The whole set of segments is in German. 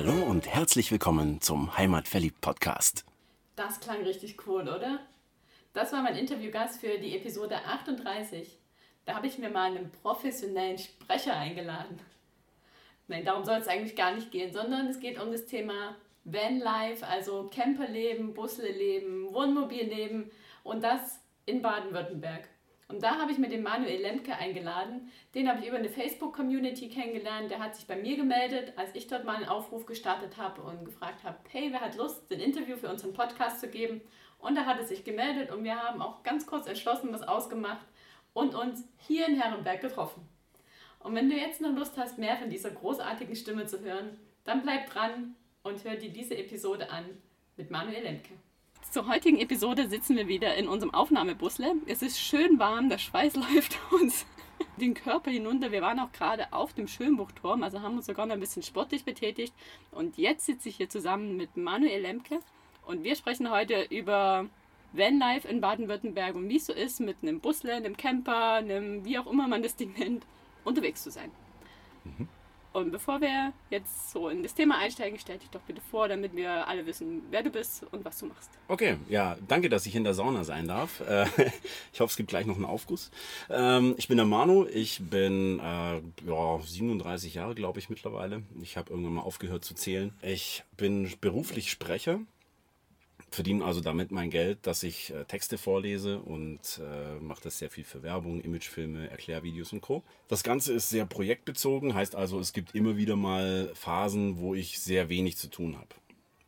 Hallo und herzlich willkommen zum Heimatverliebt Podcast. Das klang richtig cool, oder? Das war mein Interviewgast für die Episode 38. Da habe ich mir mal einen professionellen Sprecher eingeladen. Nein, darum soll es eigentlich gar nicht gehen, sondern es geht um das Thema Vanlife, also Camperleben, Busleleben, Wohnmobilleben und das in Baden-Württemberg. Und da habe ich mir den Manuel Lemke eingeladen. Den habe ich über eine Facebook-Community kennengelernt. Der hat sich bei mir gemeldet, als ich dort mal einen Aufruf gestartet habe und gefragt habe, hey, wer hat Lust, ein Interview für unseren Podcast zu geben? Und da hat er sich gemeldet und wir haben auch ganz kurz entschlossen was ausgemacht und uns hier in Herrenberg getroffen. Und wenn du jetzt noch Lust hast, mehr von dieser großartigen Stimme zu hören, dann bleib dran und hör dir diese Episode an mit Manuel Lemke. Zur heutigen Episode sitzen wir wieder in unserem Aufnahmebusle. Es ist schön warm, der Schweiß läuft uns den Körper hinunter. Wir waren auch gerade auf dem Schönbuchturm, also haben uns sogar noch ein bisschen sportlich betätigt. Und jetzt sitze ich hier zusammen mit Manuel Lemke und wir sprechen heute über Vanlife in Baden-Württemberg und wie es so ist, mit einem Busle, einem Camper, einem wie auch immer man das Ding nennt, unterwegs zu sein. Mhm. Und bevor wir jetzt so in das Thema einsteigen, stell dich doch bitte vor, damit wir alle wissen, wer du bist und was du machst. Okay, ja, danke, dass ich in der Sauna sein darf. Äh, ich hoffe, es gibt gleich noch einen Aufguss. Ähm, ich bin der Manu, ich bin äh, ja, 37 Jahre, glaube ich, mittlerweile. Ich habe irgendwann mal aufgehört zu zählen. Ich bin beruflich Sprecher verdiene also damit mein Geld, dass ich äh, Texte vorlese und äh, mache das sehr viel für Werbung, Imagefilme, Erklärvideos und Co. Das Ganze ist sehr projektbezogen, heißt also, es gibt immer wieder mal Phasen, wo ich sehr wenig zu tun habe.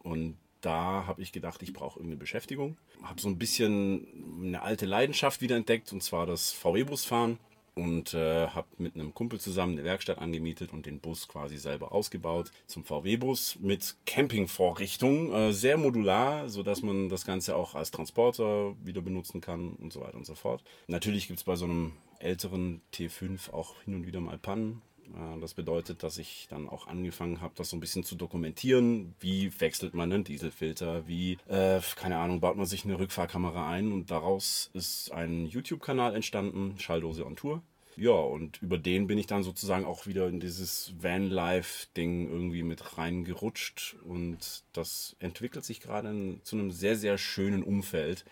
Und da habe ich gedacht, ich brauche irgendeine Beschäftigung. Habe so ein bisschen eine alte Leidenschaft wieder entdeckt, und zwar das VW-Busfahren und äh, habe mit einem Kumpel zusammen eine Werkstatt angemietet und den Bus quasi selber ausgebaut zum VW-Bus mit Campingvorrichtung, äh, sehr modular, so dass man das Ganze auch als Transporter wieder benutzen kann und so weiter und so fort. Natürlich gibt es bei so einem älteren T5 auch hin und wieder mal Pannen. Äh, das bedeutet, dass ich dann auch angefangen habe, das so ein bisschen zu dokumentieren. Wie wechselt man einen Dieselfilter? Wie, äh, keine Ahnung, baut man sich eine Rückfahrkamera ein? Und daraus ist ein YouTube-Kanal entstanden, Schalldose on Tour. Ja, und über den bin ich dann sozusagen auch wieder in dieses Van-Life-Ding irgendwie mit reingerutscht. Und das entwickelt sich gerade zu einem sehr, sehr schönen Umfeld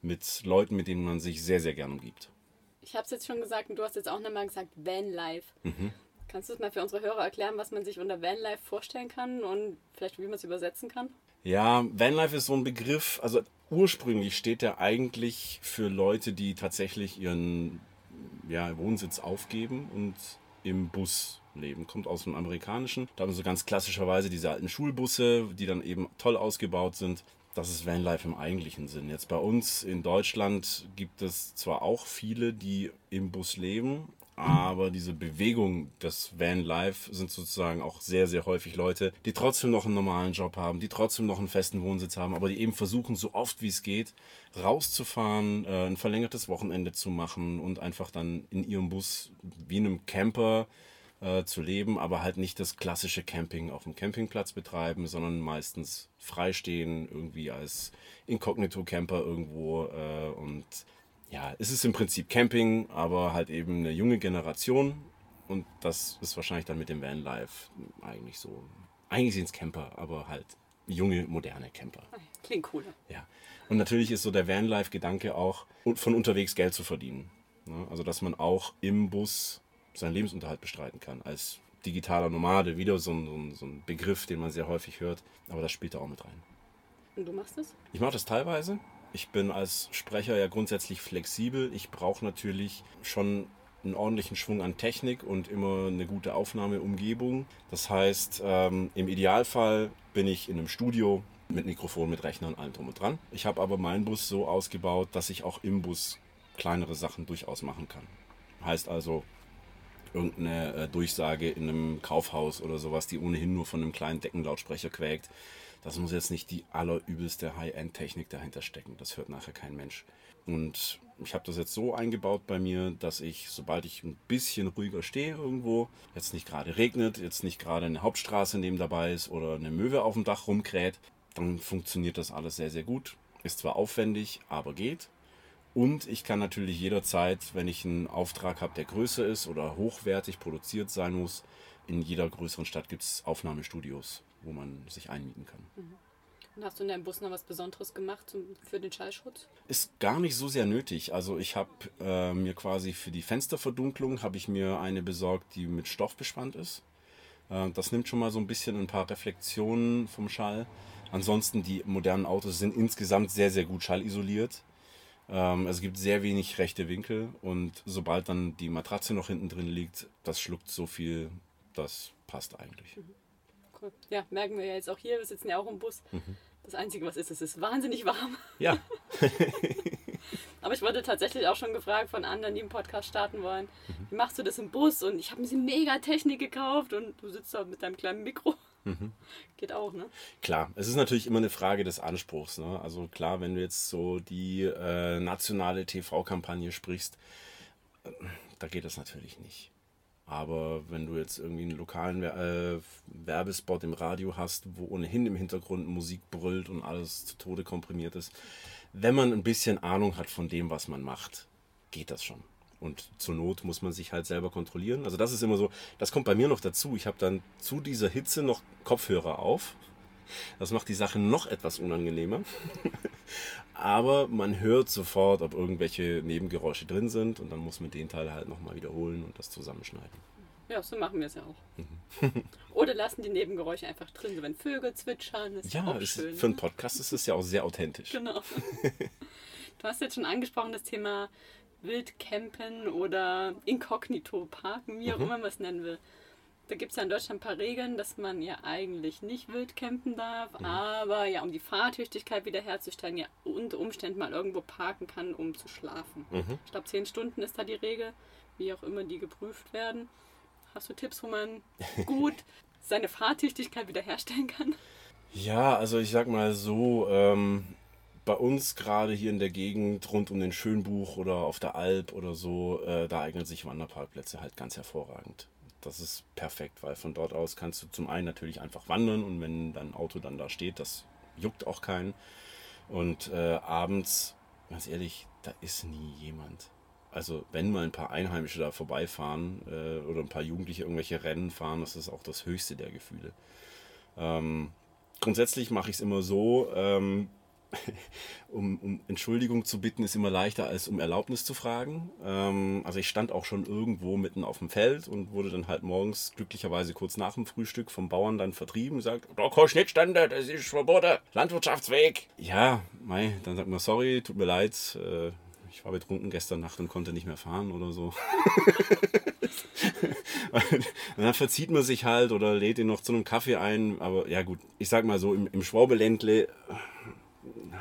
mit Leuten, mit denen man sich sehr, sehr gern umgibt. Ich habe es jetzt schon gesagt und du hast jetzt auch nochmal gesagt, Van-Life. Mhm. Kannst du es mal für unsere Hörer erklären, was man sich unter Vanlife vorstellen kann und vielleicht wie man es übersetzen kann? Ja, Vanlife ist so ein Begriff, also ursprünglich steht der eigentlich für Leute, die tatsächlich ihren ja, Wohnsitz aufgeben und im Bus leben. Kommt aus dem Amerikanischen. Da haben sie ganz klassischerweise diese alten Schulbusse, die dann eben toll ausgebaut sind. Das ist Vanlife im eigentlichen Sinn. Jetzt bei uns in Deutschland gibt es zwar auch viele, die im Bus leben, aber diese Bewegung des Vanlife sind sozusagen auch sehr, sehr häufig Leute, die trotzdem noch einen normalen Job haben, die trotzdem noch einen festen Wohnsitz haben, aber die eben versuchen, so oft wie es geht, rauszufahren, äh, ein verlängertes Wochenende zu machen und einfach dann in ihrem Bus wie einem Camper äh, zu leben, aber halt nicht das klassische Camping auf dem Campingplatz betreiben, sondern meistens freistehen, irgendwie als Inkognito-Camper irgendwo äh, und ja, es ist im Prinzip Camping, aber halt eben eine junge Generation. Und das ist wahrscheinlich dann mit dem Vanlife eigentlich so. Eigentlich sind es Camper, aber halt junge, moderne Camper. Klingt cool. Ja. Und natürlich ist so der Vanlife-Gedanke auch, von unterwegs Geld zu verdienen. Ne? Also, dass man auch im Bus seinen Lebensunterhalt bestreiten kann. Als digitaler Nomade, wieder so ein, so ein Begriff, den man sehr häufig hört. Aber das spielt da auch mit rein. Und du machst das? Ich mache das teilweise. Ich bin als Sprecher ja grundsätzlich flexibel. Ich brauche natürlich schon einen ordentlichen Schwung an Technik und immer eine gute Aufnahmeumgebung. Das heißt, ähm, im Idealfall bin ich in einem Studio mit Mikrofon, mit Rechner und allem drum und dran. Ich habe aber meinen Bus so ausgebaut, dass ich auch im Bus kleinere Sachen durchaus machen kann. Heißt also, irgendeine äh, Durchsage in einem Kaufhaus oder sowas, die ohnehin nur von einem kleinen Deckenlautsprecher quäkt, das muss jetzt nicht die allerübelste High-End-Technik dahinter stecken. Das hört nachher kein Mensch. Und ich habe das jetzt so eingebaut bei mir, dass ich, sobald ich ein bisschen ruhiger stehe irgendwo, jetzt nicht gerade regnet, jetzt nicht gerade eine Hauptstraße neben dabei ist oder eine Möwe auf dem Dach rumkräht, dann funktioniert das alles sehr, sehr gut. Ist zwar aufwendig, aber geht. Und ich kann natürlich jederzeit, wenn ich einen Auftrag habe, der größer ist oder hochwertig produziert sein muss, in jeder größeren Stadt gibt es Aufnahmestudios wo man sich einmieten kann. Mhm. Und hast du in deinem Bus noch was Besonderes gemacht zum, für den Schallschutz? Ist gar nicht so sehr nötig. Also ich habe äh, mir quasi für die Fensterverdunklung habe ich mir eine besorgt, die mit Stoff bespannt ist. Äh, das nimmt schon mal so ein bisschen ein paar Reflexionen vom Schall. Ansonsten die modernen Autos sind insgesamt sehr sehr gut schallisoliert. Ähm, es gibt sehr wenig rechte Winkel und sobald dann die Matratze noch hinten drin liegt, das schluckt so viel, das passt eigentlich. Mhm. Cool. Ja, merken wir ja jetzt auch hier, wir sitzen ja auch im Bus. Mhm. Das Einzige, was ist, es ist wahnsinnig warm. Ja. Aber ich wurde tatsächlich auch schon gefragt von anderen, die einen Podcast starten wollen, mhm. wie machst du das im Bus? Und ich habe mir diese mega Technik gekauft und du sitzt da mit deinem kleinen Mikro. Mhm. Geht auch, ne? Klar, es ist natürlich immer eine Frage des Anspruchs. Ne? Also klar, wenn du jetzt so die äh, nationale TV-Kampagne sprichst, äh, da geht das natürlich nicht. Aber wenn du jetzt irgendwie einen lokalen äh, Werbespot im Radio hast, wo ohnehin im Hintergrund Musik brüllt und alles zu Tode komprimiert ist, wenn man ein bisschen Ahnung hat von dem, was man macht, geht das schon. Und zur Not muss man sich halt selber kontrollieren. Also das ist immer so, das kommt bei mir noch dazu. Ich habe dann zu dieser Hitze noch Kopfhörer auf. Das macht die Sache noch etwas unangenehmer. Aber man hört sofort, ob irgendwelche Nebengeräusche drin sind und dann muss man den Teil halt nochmal wiederholen und das zusammenschneiden. Ja, so machen wir es ja auch. Mhm. Oder lassen die Nebengeräusche einfach drin, so wenn Vögel zwitschern. Ist ja, auch ist, schön, für einen ne? Podcast ist es ja auch sehr authentisch. Genau. Du hast jetzt schon angesprochen, das Thema Wildcampen oder Inkognito parken, wie auch mhm. immer man es nennen will. Da gibt es ja in Deutschland ein paar Regeln, dass man ja eigentlich nicht wild campen darf, mhm. aber ja, um die Fahrtüchtigkeit wiederherzustellen, ja unter Umständen mal irgendwo parken kann, um zu schlafen. Mhm. Ich glaube, zehn Stunden ist da die Regel, wie auch immer die geprüft werden. Hast du Tipps, wo man gut seine Fahrtüchtigkeit wiederherstellen kann? Ja, also ich sag mal so, ähm, bei uns gerade hier in der Gegend rund um den Schönbuch oder auf der Alp oder so, äh, da eignen sich Wanderparkplätze halt ganz hervorragend. Das ist perfekt, weil von dort aus kannst du zum einen natürlich einfach wandern und wenn dein Auto dann da steht, das juckt auch keinen. Und äh, abends, ganz ehrlich, da ist nie jemand. Also wenn mal ein paar Einheimische da vorbeifahren äh, oder ein paar Jugendliche irgendwelche Rennen fahren, das ist auch das höchste der Gefühle. Ähm, grundsätzlich mache ich es immer so, ähm, um, um, Entschuldigung zu bitten, ist immer leichter als um Erlaubnis zu fragen. Ähm, also ich stand auch schon irgendwo mitten auf dem Feld und wurde dann halt morgens glücklicherweise kurz nach dem Frühstück vom Bauern dann vertrieben und sagt, da kein Schnittstande, das ist verboten, Landwirtschaftsweg. Ja, mei, dann sagt man, sorry, tut mir leid, äh, ich war betrunken gestern Nacht und konnte nicht mehr fahren oder so. dann verzieht man sich halt oder lädt ihn noch zu einem Kaffee ein. Aber ja gut, ich sag mal so, im, im Schwabeländle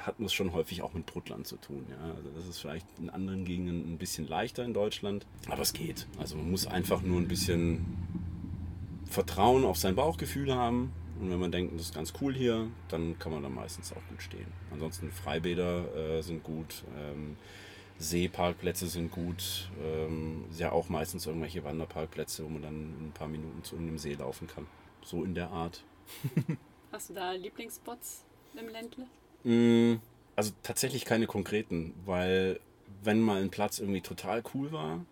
hat man es schon häufig auch mit Brutland zu tun. Ja. Also das ist vielleicht in anderen Gegenden ein bisschen leichter in Deutschland, aber es geht. Also man muss einfach nur ein bisschen Vertrauen auf sein Bauchgefühl haben. Und wenn man denkt, das ist ganz cool hier, dann kann man da meistens auch gut stehen. Ansonsten Freibäder äh, sind gut, ähm, Seeparkplätze sind gut, ähm, ja auch meistens irgendwelche Wanderparkplätze, wo man dann in ein paar Minuten zu einem See laufen kann. So in der Art. Hast du da Lieblingsspots im Ländle? Mm, also tatsächlich keine konkreten, weil wenn mal ein Platz irgendwie total cool war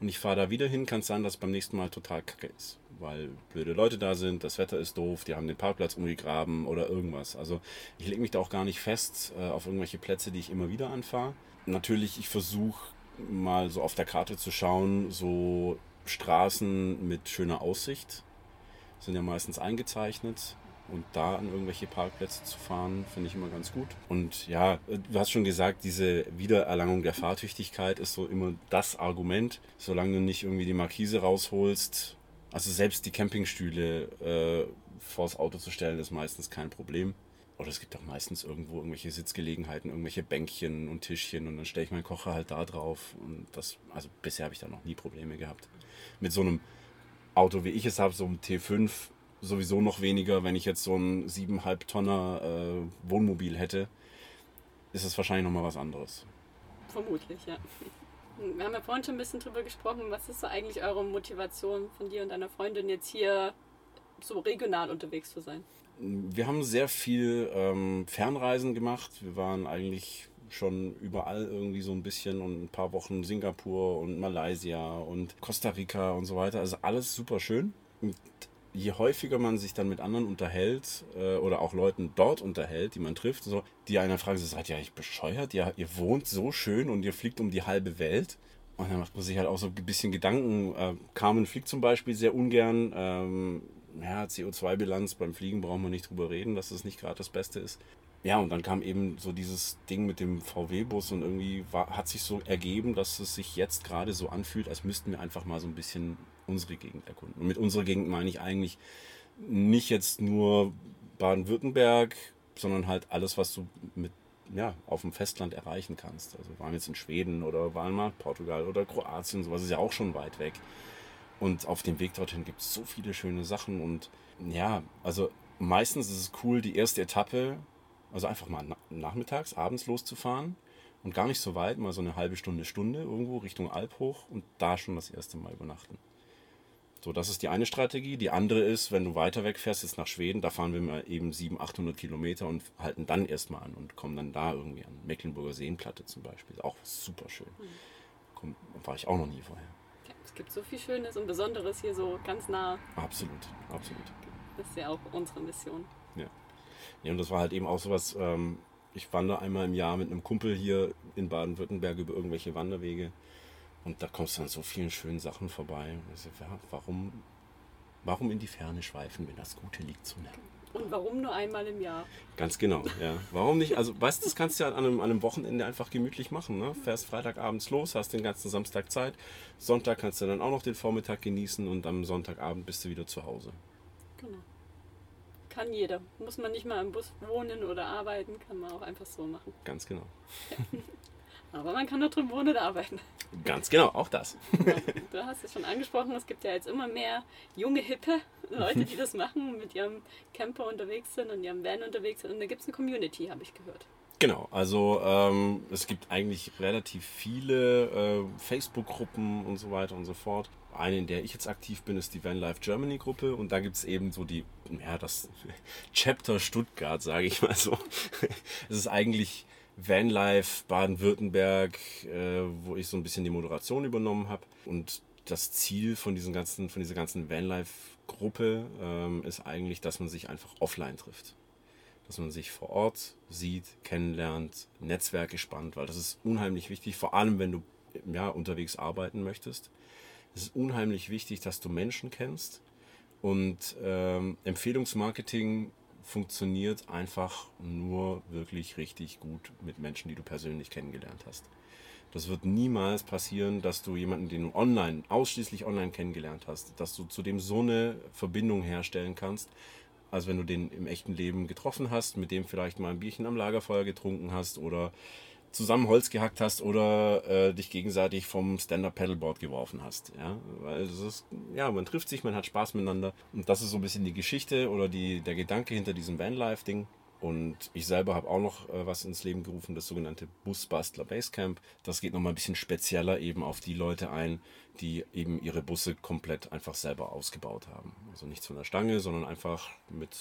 und ich fahre da wieder hin, kann es sein, dass es beim nächsten Mal total kacke ist. Weil blöde Leute da sind, das Wetter ist doof, die haben den Parkplatz umgegraben oder irgendwas. Also ich lege mich da auch gar nicht fest äh, auf irgendwelche Plätze, die ich immer wieder anfahre. Natürlich, ich versuche mal so auf der Karte zu schauen, so Straßen mit schöner Aussicht sind ja meistens eingezeichnet und da an irgendwelche Parkplätze zu fahren, finde ich immer ganz gut. Und ja, du hast schon gesagt, diese Wiedererlangung der Fahrtüchtigkeit ist so immer das Argument, solange du nicht irgendwie die Markise rausholst. Also selbst die Campingstühle äh, vors Auto zu stellen, ist meistens kein Problem. Oder es gibt auch meistens irgendwo irgendwelche Sitzgelegenheiten, irgendwelche Bänkchen und Tischchen und dann stelle ich meinen Kocher halt da drauf. Und das, also bisher habe ich da noch nie Probleme gehabt. Mit so einem Auto, wie ich es habe, so einem T5, sowieso noch weniger, wenn ich jetzt so ein 7,5 Tonner äh, Wohnmobil hätte, ist es wahrscheinlich nochmal was anderes. Vermutlich, ja. Wir haben ja vorhin schon ein bisschen drüber gesprochen. Was ist so eigentlich eure Motivation von dir und deiner Freundin jetzt hier so regional unterwegs zu sein? Wir haben sehr viel ähm, Fernreisen gemacht. Wir waren eigentlich schon überall irgendwie so ein bisschen und ein paar Wochen Singapur und Malaysia und Costa Rica und so weiter. Also alles super schön. Und je häufiger man sich dann mit anderen unterhält äh, oder auch Leuten dort unterhält, die man trifft, so, die einer fragen, so, seid ihr eigentlich bescheuert? Ihr, ihr wohnt so schön und ihr fliegt um die halbe Welt. Und dann macht man sich halt auch so ein bisschen Gedanken. Äh, Carmen fliegt zum Beispiel sehr ungern. Ähm, ja, CO2-Bilanz beim Fliegen brauchen wir nicht drüber reden, dass das nicht gerade das Beste ist. Ja, und dann kam eben so dieses Ding mit dem VW-Bus und irgendwie war, hat sich so ergeben, dass es sich jetzt gerade so anfühlt, als müssten wir einfach mal so ein bisschen unsere Gegend erkunden. Und mit unserer Gegend meine ich eigentlich nicht jetzt nur Baden-Württemberg, sondern halt alles, was du mit ja, auf dem Festland erreichen kannst. Also waren jetzt in Schweden oder waren mal Portugal oder Kroatien, sowas ist ja auch schon weit weg. Und auf dem Weg dorthin gibt es so viele schöne Sachen und ja, also meistens ist es cool, die erste Etappe, also einfach mal nachmittags, abends loszufahren und gar nicht so weit, mal so eine halbe Stunde, Stunde irgendwo Richtung Alp hoch und da schon das erste Mal übernachten. So, das ist die eine Strategie. Die andere ist, wenn du weiter wegfährst, jetzt nach Schweden, da fahren wir mal eben 700, 800 Kilometer und halten dann erstmal an und kommen dann da irgendwie an. Mecklenburger Seenplatte zum Beispiel. Auch super schön. Komm, war ich auch noch nie vorher. Ja, es gibt so viel Schönes und Besonderes hier so ganz nah. Absolut, absolut. Das ist ja auch unsere Mission. Ja. ja und das war halt eben auch sowas, ähm, ich wandere einmal im Jahr mit einem Kumpel hier in Baden-Württemberg über irgendwelche Wanderwege. Und da kommst du an so vielen schönen Sachen vorbei. Also, ja, warum, warum in die Ferne schweifen, wenn das Gute liegt so nah? Und warum nur einmal im Jahr? Ganz genau, ja. Warum nicht? Also, weißt du, das kannst du ja an einem, an einem Wochenende einfach gemütlich machen. Ne? Fährst Freitagabends los, hast den ganzen Samstag Zeit. Sonntag kannst du dann auch noch den Vormittag genießen und am Sonntagabend bist du wieder zu Hause. Genau. Kann jeder. Muss man nicht mal im Bus wohnen oder arbeiten, kann man auch einfach so machen. Ganz genau. Aber man kann da drin wohnen und arbeiten. Ganz genau, auch das. Du hast es schon angesprochen, es gibt ja jetzt immer mehr junge, hippe Leute, die das machen, mit ihrem Camper unterwegs sind und ihrem Van unterwegs sind. Und da gibt es eine Community, habe ich gehört. Genau, also ähm, es gibt eigentlich relativ viele äh, Facebook-Gruppen und so weiter und so fort. Eine, in der ich jetzt aktiv bin, ist die Van Life Germany Gruppe und da gibt es eben so die, ja, das Chapter Stuttgart, sage ich mal so. Es ist eigentlich Vanlife Baden-Württemberg, äh, wo ich so ein bisschen die Moderation übernommen habe. Und das Ziel von, diesen ganzen, von dieser ganzen Vanlife-Gruppe ähm, ist eigentlich, dass man sich einfach offline trifft. Dass man sich vor Ort sieht, kennenlernt, Netzwerke spannt, weil das ist unheimlich wichtig, vor allem wenn du ja, unterwegs arbeiten möchtest. Es ist unheimlich wichtig, dass du Menschen kennst. Und ähm, Empfehlungsmarketing funktioniert einfach nur wirklich richtig gut mit Menschen, die du persönlich kennengelernt hast. Das wird niemals passieren, dass du jemanden, den du online, ausschließlich online kennengelernt hast, dass du zu dem so eine Verbindung herstellen kannst, als wenn du den im echten Leben getroffen hast, mit dem vielleicht mal ein Bierchen am Lagerfeuer getrunken hast oder zusammen Holz gehackt hast oder äh, dich gegenseitig vom Stand-Up-Paddleboard geworfen hast. Ja? Weil es ist, ja, man trifft sich, man hat Spaß miteinander. Und das ist so ein bisschen die Geschichte oder die, der Gedanke hinter diesem Vanlife-Ding. Und ich selber habe auch noch äh, was ins Leben gerufen, das sogenannte Busbastler Basecamp. Das geht nochmal ein bisschen spezieller eben auf die Leute ein, die eben ihre Busse komplett einfach selber ausgebaut haben. Also nichts von der Stange, sondern einfach mit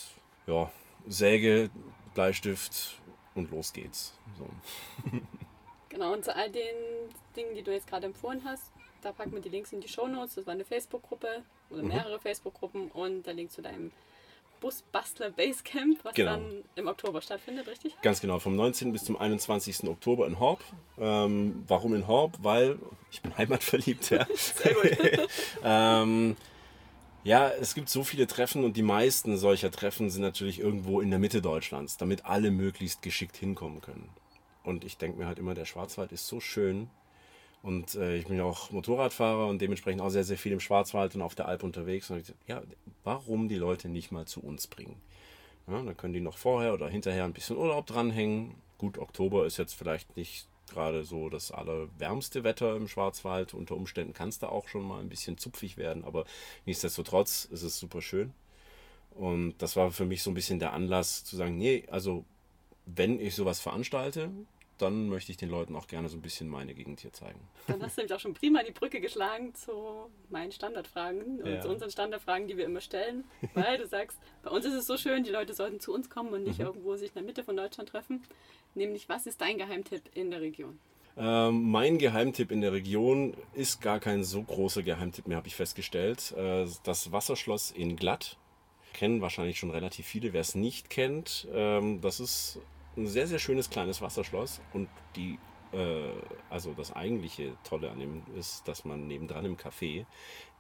ja, Säge, Bleistift, und los geht's. So. Genau, und zu all den Dingen, die du jetzt gerade empfohlen hast, da packen wir die Links in die Show Notes. Das war eine Facebook-Gruppe oder mhm. mehrere mhm. Facebook-Gruppen und der Link zu deinem Busbastler Basecamp, was genau. dann im Oktober stattfindet, richtig? Ganz genau, vom 19. bis zum 21. Oktober in Horb. Ähm, warum in Horb? Weil ich bin heimatverliebt, ja. Sehr gut. ähm, ja, es gibt so viele Treffen und die meisten solcher Treffen sind natürlich irgendwo in der Mitte Deutschlands, damit alle möglichst geschickt hinkommen können. Und ich denke mir halt immer, der Schwarzwald ist so schön. Und äh, ich bin ja auch Motorradfahrer und dementsprechend auch sehr, sehr viel im Schwarzwald und auf der Alp unterwegs. Und ich, ja, warum die Leute nicht mal zu uns bringen? Ja, dann können die noch vorher oder hinterher ein bisschen Urlaub dranhängen. Gut, Oktober ist jetzt vielleicht nicht gerade so das allerwärmste Wetter im Schwarzwald. Unter Umständen kann es da auch schon mal ein bisschen zupfig werden, aber nichtsdestotrotz ist es super schön. Und das war für mich so ein bisschen der Anlass zu sagen, nee, also wenn ich sowas veranstalte, dann möchte ich den Leuten auch gerne so ein bisschen meine Gegend hier zeigen. Dann hast du nämlich auch schon prima die Brücke geschlagen zu meinen Standardfragen und ja. zu unseren Standardfragen, die wir immer stellen. Weil du sagst, bei uns ist es so schön, die Leute sollten zu uns kommen und nicht mhm. irgendwo sich in der Mitte von Deutschland treffen. Nämlich, was ist dein Geheimtipp in der Region? Ähm, mein Geheimtipp in der Region ist gar kein so großer Geheimtipp mehr, habe ich festgestellt. Äh, das Wasserschloss in Glatt kennen wahrscheinlich schon relativ viele. Wer es nicht kennt, ähm, das ist ein sehr, sehr schönes kleines Wasserschloss und die äh, also das eigentliche Tolle an dem ist, dass man nebendran im Café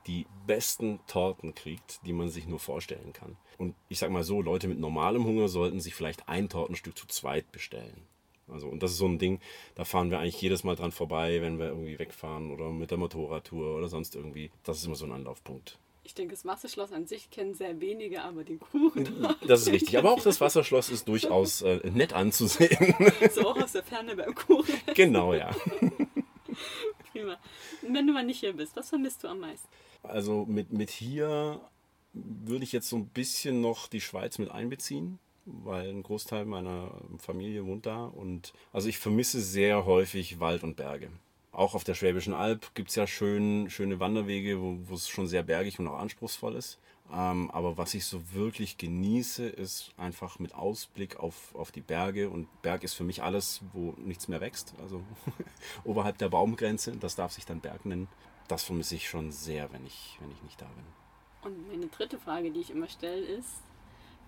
die besten Torten kriegt, die man sich nur vorstellen kann. Und ich sag mal so, Leute mit normalem Hunger sollten sich vielleicht ein Tortenstück zu zweit bestellen. Also, und das ist so ein Ding, da fahren wir eigentlich jedes Mal dran vorbei, wenn wir irgendwie wegfahren oder mit der Motorradtour oder sonst irgendwie. Das ist immer so ein Anlaufpunkt. Ich denke, das Wasserschloss an sich kennen sehr wenige, aber den Kuchen. Das ist richtig. Aber auch das Wasserschloss ist durchaus äh, nett anzusehen. So auch aus der Ferne beim Kuchen. Genau, ja. Prima. Und wenn du mal nicht hier bist, was vermisst du am meisten? Also mit, mit hier würde ich jetzt so ein bisschen noch die Schweiz mit einbeziehen, weil ein Großteil meiner Familie wohnt da. Und also ich vermisse sehr häufig Wald und Berge. Auch auf der Schwäbischen Alb gibt es ja schön, schöne Wanderwege, wo, es schon sehr bergig und auch anspruchsvoll ist. Ähm, aber was ich so wirklich genieße, ist einfach mit Ausblick auf, auf die Berge. Und Berg ist für mich alles, wo nichts mehr wächst. Also oberhalb der Baumgrenze, das darf sich dann Berg nennen. Das vermisse ich schon sehr, wenn ich, wenn ich nicht da bin. Und meine dritte Frage, die ich immer stelle, ist,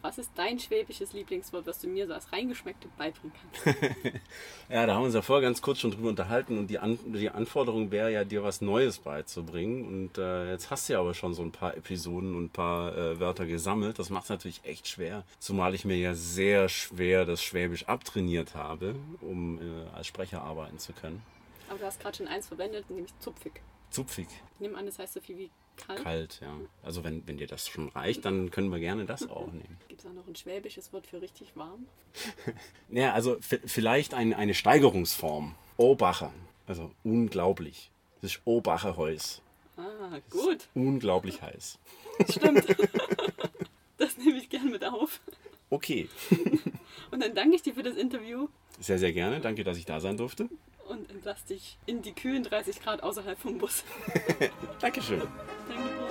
was ist dein schwäbisches Lieblingswort, was du mir so als reingeschmeckte beibringen kannst? ja, da haben wir uns ja vorher ganz kurz schon drüber unterhalten und die, An die Anforderung wäre ja, dir was Neues beizubringen. Und äh, jetzt hast du ja aber schon so ein paar Episoden und ein paar äh, Wörter gesammelt. Das macht es natürlich echt schwer, zumal ich mir ja sehr schwer das Schwäbisch abtrainiert habe, um äh, als Sprecher arbeiten zu können. Aber du hast gerade schon eins verwendet, nämlich zupfig. Zupfig. Ich nehme an, das heißt so viel wie kalt. Kalt, ja. Also wenn, wenn dir das schon reicht, dann können wir gerne das auch nehmen. Gibt es auch noch ein schwäbisches Wort für richtig warm? ja, also vielleicht ein, eine Steigerungsform. Obacher. Also unglaublich. Das ist Obacher Heus. Ah, gut. unglaublich heiß. Stimmt. das nehme ich gern mit auf. Okay. Und dann danke ich dir für das Interview. Sehr, sehr gerne. Danke, dass ich da sein durfte und entlass dich in die kühlen 30 Grad außerhalb vom Bus. Dankeschön. Danke.